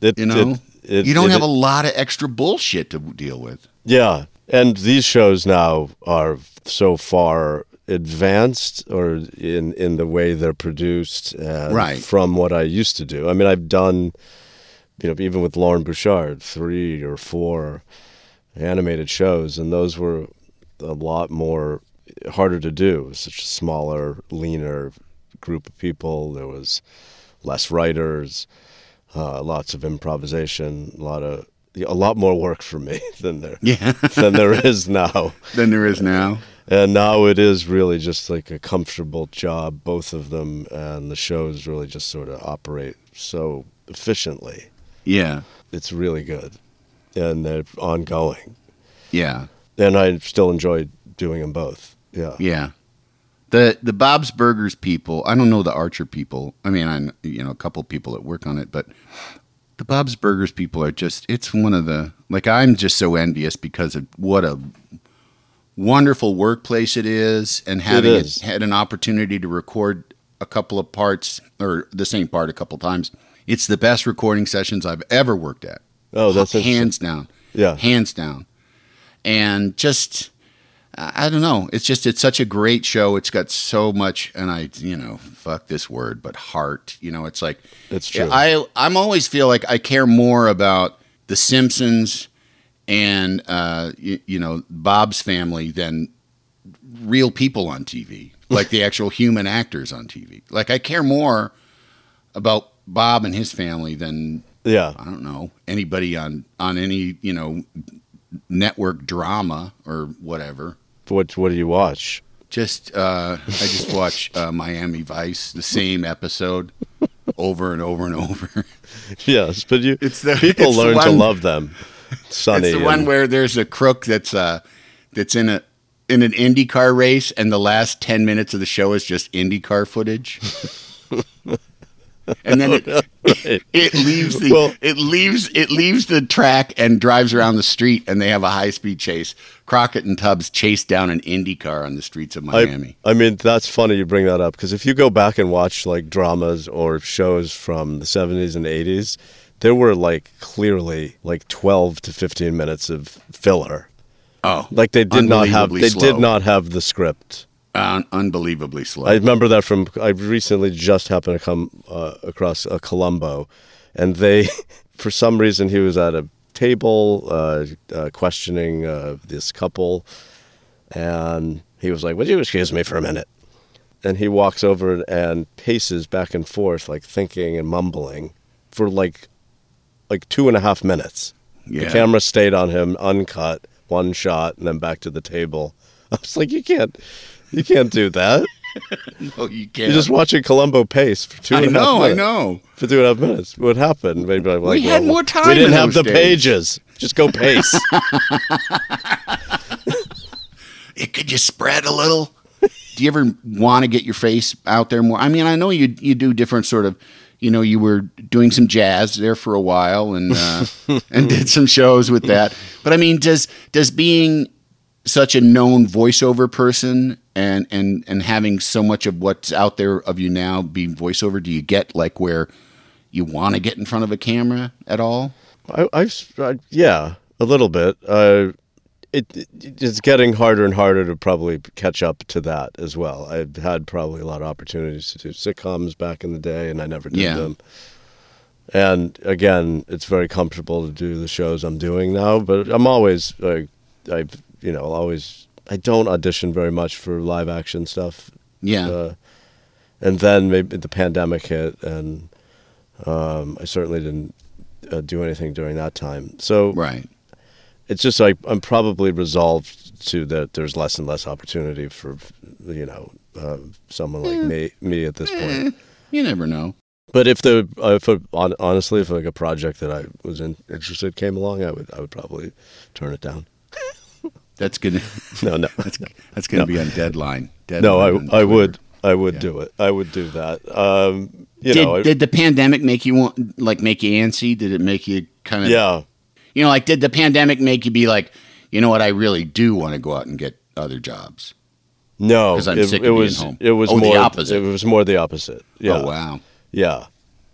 it, you know it- it- you don't have a lot of extra bullshit to deal with. Yeah, and these shows now are so far advanced, or in in the way they're produced, and Right. From what I used to do, I mean, I've done, you know, even with Loren Bouchard, three or four animated shows, and those were a lot more harder to do. It was such a smaller, leaner group of people. There was less writers, uh, lots of improvisation, a lot of a lot more work for me than there Yeah, than there is now. than there is now. And now it is really just like a comfortable job, both of them, and the shows really just sort of operate so efficiently. Yeah, It's really good, and they're ongoing. yeah. And I still enjoy doing them both. Yeah, Yeah. The the Bob's Burgers people, I don't know the Archer people. I mean, I you know a couple people that work on it, but the Bob's Burgers people are just it's one of the like I'm just so envious because of what a wonderful workplace it is and having is. had an opportunity to record a couple of parts or the same part a couple times It's the best recording sessions I've ever worked at. Oh, that's hands down. Yeah. hands down. And just, I I don't know. It's just it's such a great show. It's got so much, and I, you know, fuck this word, but heart. You know, it's like It's true. I I'm always feel like I care more about The Simpsons and uh, you, you know Bob's family than real people on TV, like the actual human actors on TV. Like I care more about Bob and his family than Yeah. I don't know anybody on on any you know network drama or whatever. What What do you watch? Just uh, I just watch uh, Miami Vice, the same episode over and over and over. Yes, but you It's the- people it's the learn to love them. Sunny. It's the one where there's a crook that's uh that's in a in an IndyCar race, and the last ten minutes of the show is just IndyCar footage. and then it, it leaves the Well- it leaves it leaves the track and drives around the street, and they have a high speed chase. Crockett and Tubbs chase down an IndyCar on the streets of Miami. I mean, that's funny you bring that up because if you go back and watch like dramas or shows from the 70s and 80s, there were like clearly like 12 to 15 minutes of filler. oh, Like they did not have they slow. did not have the script. Un- unbelievably slow. I remember that from I recently just happened to come uh, across a Columbo, and they, for some reason, he was at a table uh, uh, questioning uh, this couple, and he was like, "Would you excuse me for a minute?" And he walks over and paces back and forth, like thinking and mumbling, for like, like two and a half minutes. yeah. The camera stayed on him, uncut, one shot, and then back to the table. I was like, "You can't, you can't do that." no, you can't. You're just watching Columbo pace for two I and a half know, I know. For two and a half minutes. What happened? Maybe like, We had more time We didn't have the days. pages. Just go pace. it could you spread a little? do you ever want to get your face out there more? I mean, I know you you do different sort of, you know, you were doing some jazz there for a while and uh, and did some shows with that. But I mean, does does being such a known voiceover person and and and having so much of what's out there of you now be voiceover, do you get like where you want to get in front of a camera at all? I, I've, I, yeah, a little bit. Uh, it, it, it's getting harder and harder to probably catch up to that as well. I've had probably a lot of opportunities to do sitcoms back in the day, and I never did Yeah. them. And again, it's very comfortable to do the shows I'm doing now. But I'm always, like, I, you know, always. I don't audition very much for live action stuff. Yeah. Uh, and then maybe the pandemic hit, and um, I certainly didn't uh, do anything during that time. So right. it's just like I'm probably resolved to that. There's less and less opportunity for you know uh, someone like me me at this point. You never know. But if the uh, if a, honestly, if like a project that I was in, interested came along, I would I would probably turn it down. That's gonna No, no, that's that's gonna No. be on deadline. deadline no. on I I would I would Yeah. do it. I would do that. Um, you did, know, I- did the pandemic make you want like make you antsy? Did it make you kind of yeah. You know, like did the pandemic make you be like, you know what, I really do want to go out and get other jobs? No, 'Cause I'm it, sick of it being was home. it was Oh, the more opposite. It was more the opposite. Yeah. Oh wow. Yeah,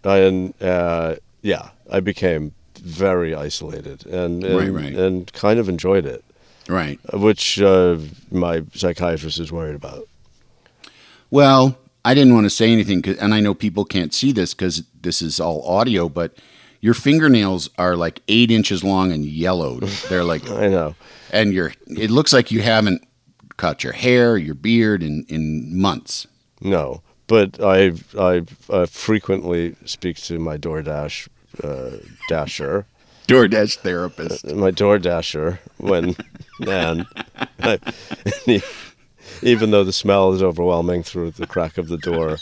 and uh, yeah, I became very isolated and and, Right, right. and kind of enjoyed it, Right. which uh, my psychiatrist is worried about. Well, I didn't want to say anything, and I know people can't see this because this is all audio, but your fingernails are like eight inches long and yellowed. They're like, I know. and your it looks like you haven't cut your hair, your beard in in months. No, but I I uh, frequently speak to my DoorDash uh, dasher, DoorDash therapist. my DoorDasher when and I, even though the smell is overwhelming through the crack of the door.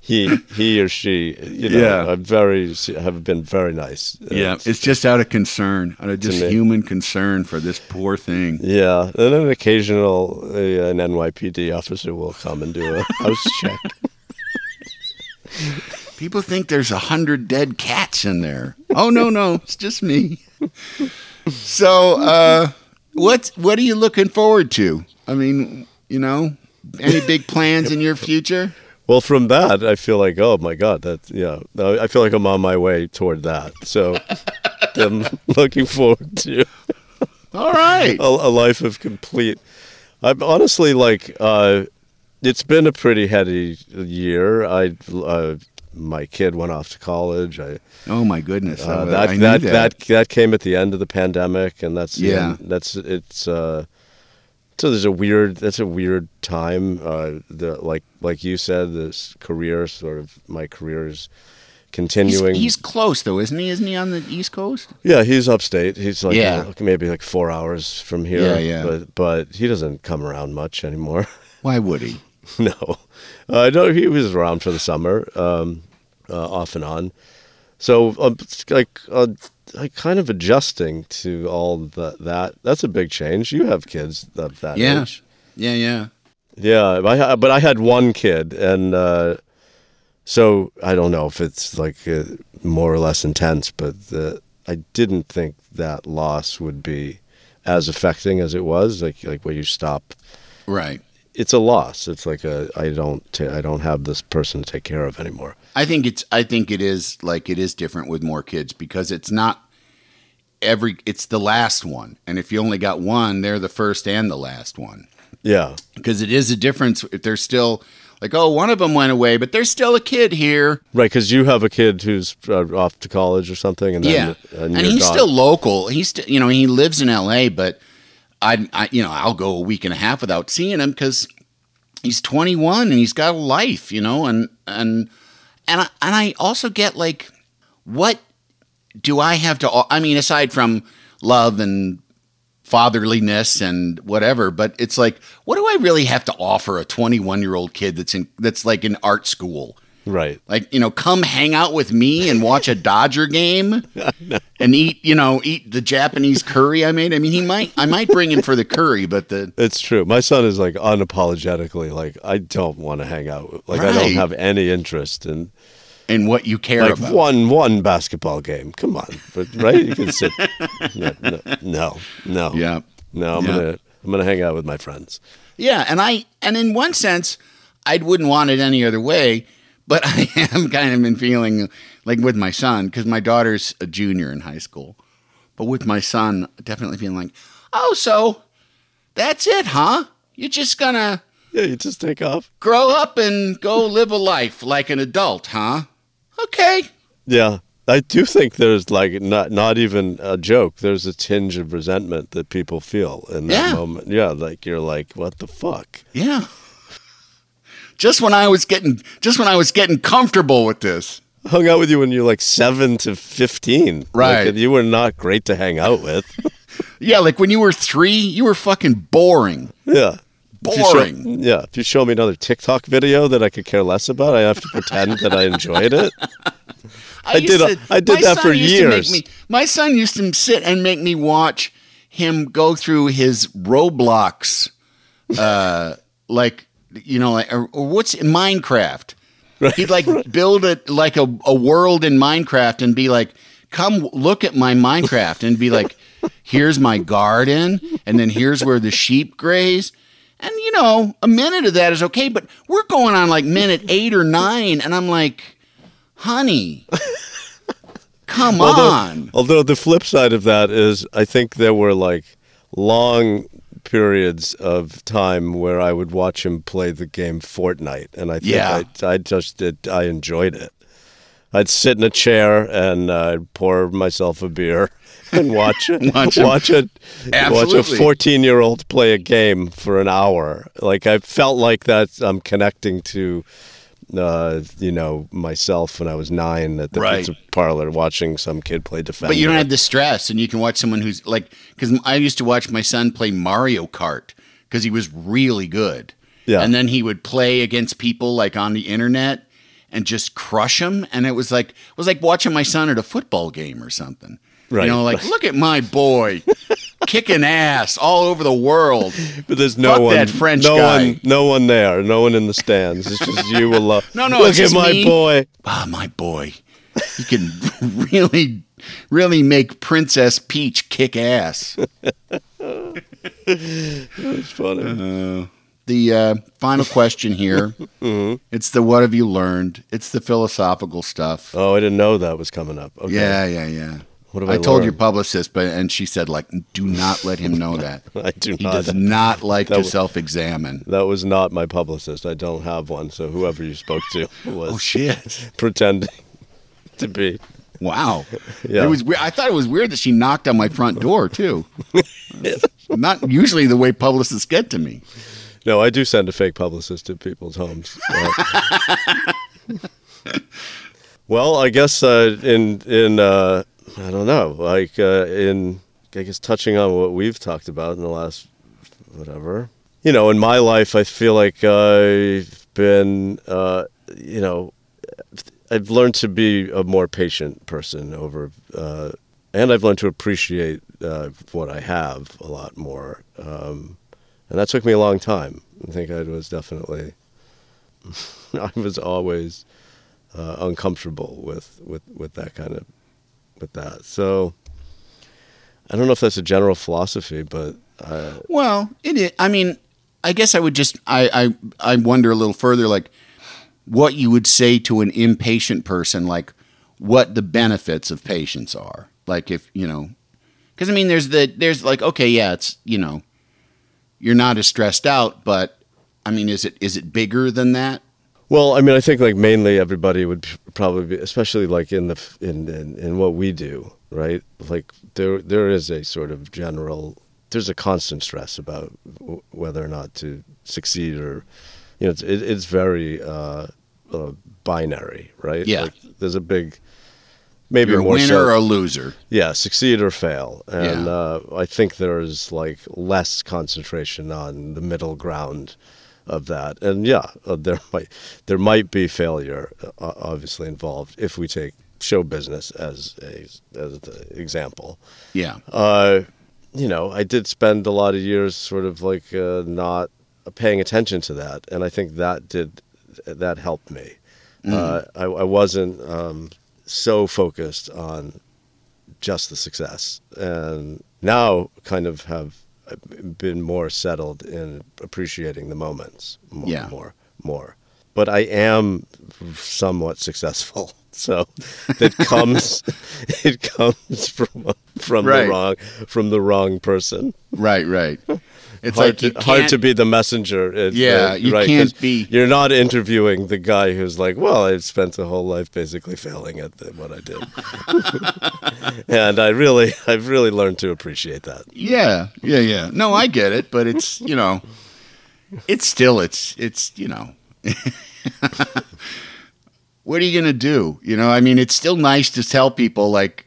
He, he or she, you know, Yeah. are very have been very nice. Uh, Yeah, it's just out of concern, out of just human concern for this poor thing. Yeah, and an occasional uh, an NYPD officer will come and do a house check. People think there's a hundred dead cats in there. Oh no, no, it's just me. So, uh, what what are you looking forward to? I mean, you know, any big plans in your future? Well, from that, I feel like, oh my God, that yeah, I feel like I'm on my way toward that. So I'm looking forward to All right. a, a life of complete. I'm honestly like, uh, it's been a pretty heady year. I, uh, my kid went off to college. I Oh my goodness. uh, that, knew that that that came at the end of the pandemic, and that's Yeah. end- that's it's. Uh, so there's a weird that's a weird time. Uh, the like like you said, this career sort of my career is He's, continuing. he's close though, isn't he? Isn't he on the East Coast? yeah, he's upstate. He's like Yeah. uh, maybe like four hours from here. Yeah, yeah. But but he doesn't come around much anymore. Why would he? no, uh, no, he was around for the summer, um, uh, off and on. So, it's like, uh, like kind of adjusting to all the, that. That's a big change. You have kids of that Yeah. age. Yeah, yeah. Yeah, I, but I had one kid, and uh, so I don't know if it's like uh, more or less intense, but the, I didn't think that loss would be as affecting as it was. Like like where you stop Right. It's a loss. It's like a I don't ta- I don't have this person to take care of anymore. I think it's I think it is like it is different with more kids because it's not every it's the last one. And if you only got one, they're the first and the last one. Yeah, Because it is a difference if they're still like, oh, one of them went away, but there's still a kid here. right. Because you have a kid who's uh, off to college or something, and then yeah, and, and he's still local. He's st- you know he lives in L.A., but I, I you know I'll go a week and a half without seeing him because he's 21 and he's got a life, you know, and and and I, and I also get like, what do I have to? I mean, aside from love and fatherliness and whatever, but it's like, what do I really have to offer a 21 year old kid that's in that's like in art school? Right. Like, you know, come hang out with me and watch a Dodger game and eat, you know, eat the Japanese curry I made. I mean, he might, I might bring him for the curry, but the, It's true. My son is like unapologetically like I don't want to hang out. Like I don't have any interest in and what you care like about. one one basketball game. Come on, but right? You can sit. no, no, no, no. Yeah. no. I'm Yeah. gonna I'm gonna hang out with my friends. Yeah. And I, and in one sense, I wouldn't want it any other way, but I am kind of been feeling like with my son, because my daughter's a junior in high school, but with my son, definitely feeling like, oh, so that's it, huh? You're just gonna, Yeah, you just take off. grow up and go live a life like an adult, huh? Okay. Yeah. I do think there's like not not even a joke. There's a tinge of resentment that people feel in that Yeah. moment. Yeah, like you're like, what the fuck? Yeah. Just when I was getting just when I was getting comfortable with this. hung out with you when you're like seven to fifteen. Right. Like, you were not great to hang out with. Yeah, like when you were 3, you were fucking boring. yeah. If you show- Boring. yeah. If you show me another TikTok video that I could care less about, I have to pretend that I enjoyed it. I used did- I did that for to years. me- my son used to sit and make me watch him go through his Roblox uh like you know like or, or what's Minecraft. He'd like build it like a, a world in Minecraft and be like, come look at my Minecraft and be like, here's my garden, and then here's where the sheep graze. And you know, a minute of that is okay, but we're going on like minute eight or nine, and I'm like, honey, come on. Although the flip side of that is, I think there were like long periods of time where I would watch him play the game Fortnite, and I think Yeah. I, I just did. I enjoyed it. I'd sit in a chair and uh, I'd pour myself a beer and watch it. Watch watch it. Watch a fourteen-year-old play a game for an hour. Like I felt like that. I'm connecting to. Uh, you know, myself when I was nine at the Right. pizza parlor watching some kid play defender. But you don't have the stress, and you can watch someone who's like, because I used to watch my son play Mario Kart because he was really good. Yeah. And then he would play against people like on the internet and just crush them. And it was like, it was like watching my son at a football game or something. Right. You know, like, look at my boy kicking ass all over the world. But there's no Fuck one, that French no guy. one, no one there, no one in the stands. It's just you alone. No, no, Look at my me. boy. Ah, my boy. You can really, really make Princess Peach kick ass. That's funny. Uh, the uh, final question here. It's the what have you learned? It's the philosophical stuff. Oh, I didn't know that was coming up. Okay. Yeah, yeah, yeah. What I, I told your publicist, but and she said like, do not let him know that. I do He not. does not like That to self-examine. That was not my publicist. I don't have one. So whoever you spoke to was Oh shit! pretending to be. Wow. Yeah. It was. we- I thought it was weird that she knocked on my front door too. not usually the way publicists get to me. No, I do send a fake publicist to people's homes. Well, I guess uh, in in uh, I don't know, like uh, in I guess touching on what we've talked about in the last whatever. You know, in my life, I feel like I've been, uh, you know, I've learned to be a more patient person over, uh, and I've learned to appreciate uh, what I have a lot more. Um, and that took me a long time. I think I was definitely, I was always uh, uncomfortable with, with, with that kind of, with that. So I don't know if that's a general philosophy, but uh, Well, it is. I mean, I guess I would just. I. I. I wonder a little further, like what you would say to an impatient person, like what the benefits of patience are. Like if you know, because I mean, there's the there's like okay, yeah, it's you know, you're not as stressed out, but I mean, is it is it bigger than that? Well, I mean, I think like mainly everybody would probably, be, especially like in the in, in in what we do, right? Like there there is a sort of general, there's a constant stress about w- whether or not to succeed or, you know, it's it, it's very uh, uh, binary, right? Yeah. Like, there's a big, maybe You're a more winner so, or a loser. yeah, succeed or fail, and Yeah. uh, I think there's like less concentration on the middle ground of that. And yeah, uh, there might there might be failure uh, obviously involved if we take show business as a as the example. Yeah. Uh, you know, I did spend a lot of years sort of like uh, not paying attention to that, and I think that did that helped me. Uh, I, I wasn't um, so focused on just the success, and now kind of have been more settled in appreciating the moments more, Yeah. more, more. But I am somewhat successful, so it comes it comes from from Right. the wrong from the wrong person. Right. Right. It's hard, like to, hard to be the messenger. It's, Yeah, uh, you right, can't be- You're not interviewing the guy who's like, "Well, I've spent a whole life basically failing at the, what I did," and I really, I've really learned to appreciate that. Yeah, yeah, yeah. No, I get it, but it's you know, it's still it's it's you know, what are you gonna do? You know, I mean, it's still nice to tell people like,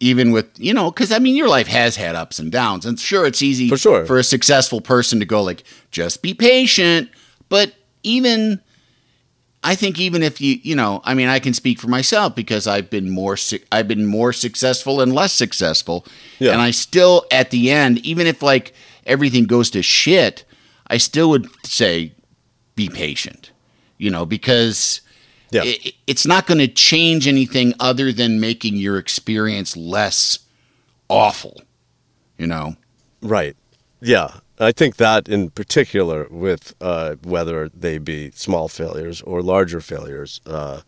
even with you know, because I mean, your life has had ups and downs, and sure, it's easy For sure. for a successful person to go like, just be patient, but even. I think even if you, you know, I mean, I can speak for myself because I've been more, su- I've been more successful and less successful, Yeah. and I still, at the end, even if like everything goes to shit, I still would say, be patient, you know, because Yeah. it, it's not going to change anything other than making your experience less awful, you know. Right. Yeah. I think that in particular, with uh, whether they be small failures or larger failures, uh,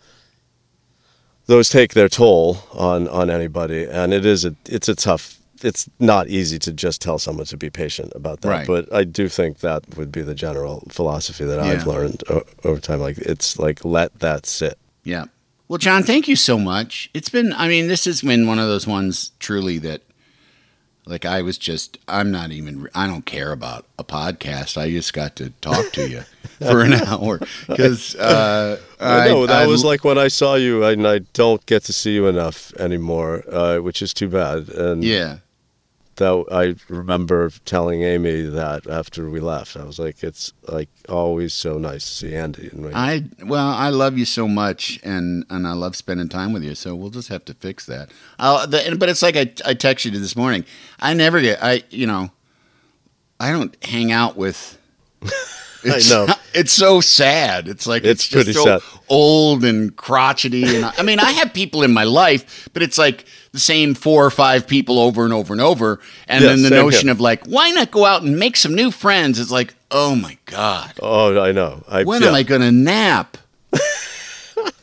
those take their toll on, on anybody, and it is a it's a tough. It's not easy to just tell someone to be patient about that, Right. but I do think that would be the general philosophy that I've learned o- over time. Like it's like let that sit. Yeah. Well, John, thank you so much. It's been, I mean, this has been one of those ones truly that, like, I was just, I'm not even, I don't care about a podcast. I just got to talk to you for an hour. Because, uh, I know that I- was like when I saw you, and I don't get to see you enough anymore, uh, which is too bad. And yeah. That I remember telling Amy that after we left. I was like, it's like always so nice to see Andy. And we- I, well, I love you so much and, and I love spending time with you. So we'll just have to fix that. I'll, the, but it's like I, I texted you this morning. I never get, I, you know, I don't hang out with, I know. it's so sad. It's like It's it's, just pretty so sad. old and crotchety. And I, I mean, I have people in my life, but it's like the same four or five people over and over and over. And Yeah, then the notion here. of like, why not go out and make some new friends? It's like, oh my god, Oh, I know. I, when yeah. am I going to nap?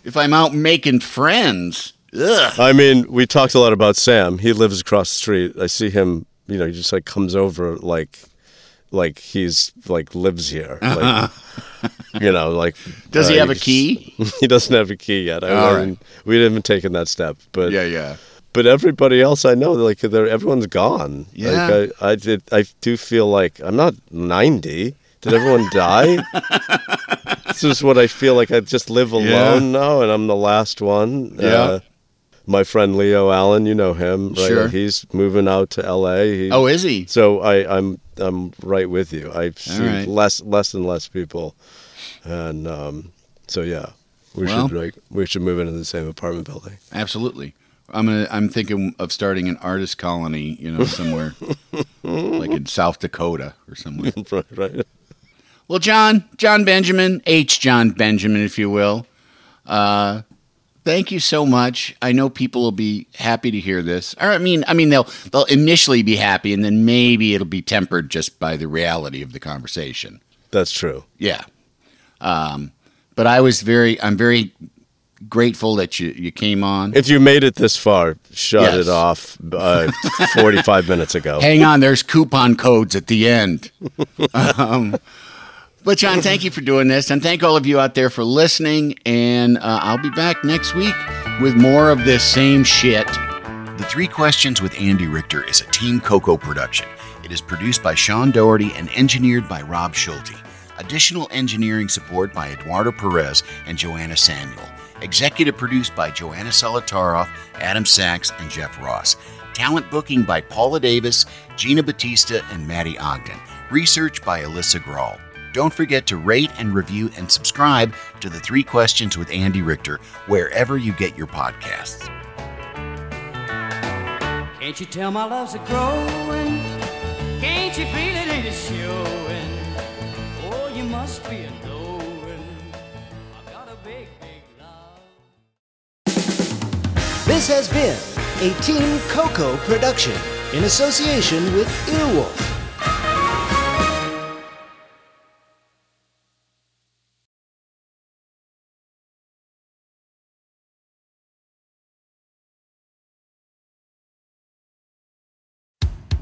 if I'm out making friends, ugh. I mean, we talked a lot about Sam. He lives across the street. I see him. You know, he just like comes over like, like he's like lives here. Like, you know, like. Does he uh, have a key? he doesn't have a key yet. I All haven't- We haven't taken that step, but Yeah, yeah. But everybody else I know, like they're everyone's gone. Yeah. Like, I, I did. I do feel like I'm not 90. Did everyone die? this is what I feel like. I just live alone now, and I'm the last one. Yeah. Uh, my friend Leo Allen, you know him, right? Sure. He's moving out to L.A. He, Oh, is he? so I, I'm I'm right with you. I see right. less less and less people, and um, so yeah, we Well- should like we should move into the same apartment building. Absolutely. I'm gonna. I'm thinking of starting an artist colony. You know, somewhere like in South Dakota or somewhere. right, right. Well, Jon, Jon Benjamin, H. Jon Benjamin, if you will. Uh, thank you so much. I know people will be happy to hear this. Or I mean, I mean they'll they'll initially be happy, and then maybe it'll be tempered just by the reality of the conversation. That's true. Yeah. Um, but I was very. I'm very grateful that you you came on. If you made it this far, shut Yes. it off uh, 45 minutes ago. Hang on, there's coupon codes at the end. um, but Jon, thank you for doing this, and thank all of you out there for listening. And uh, I'll be back next week with more of this same shit. The Three Questions with Andy Richter is a Team Coco production. It is produced by Sean Doherty and engineered by Rob Schulte. Additional engineering support by Eduardo Perez and Joanna Samuel. Executive produced by Joanna Solotaroff, Adam Sachs, and Jeff Ross. Talent booking by Paula Davis, Gina Batista, and Maddie Ogden. Research by Alyssa Grawl. Don't forget to rate and review and subscribe to the Three Questions with Andy Richter wherever you get your podcasts. Can't you tell my love's a growing? Can't you feel it ain't it showing? Oh, you must be a knowing. I got a big, big love. This has been a Team Coco production in association with Earwolf.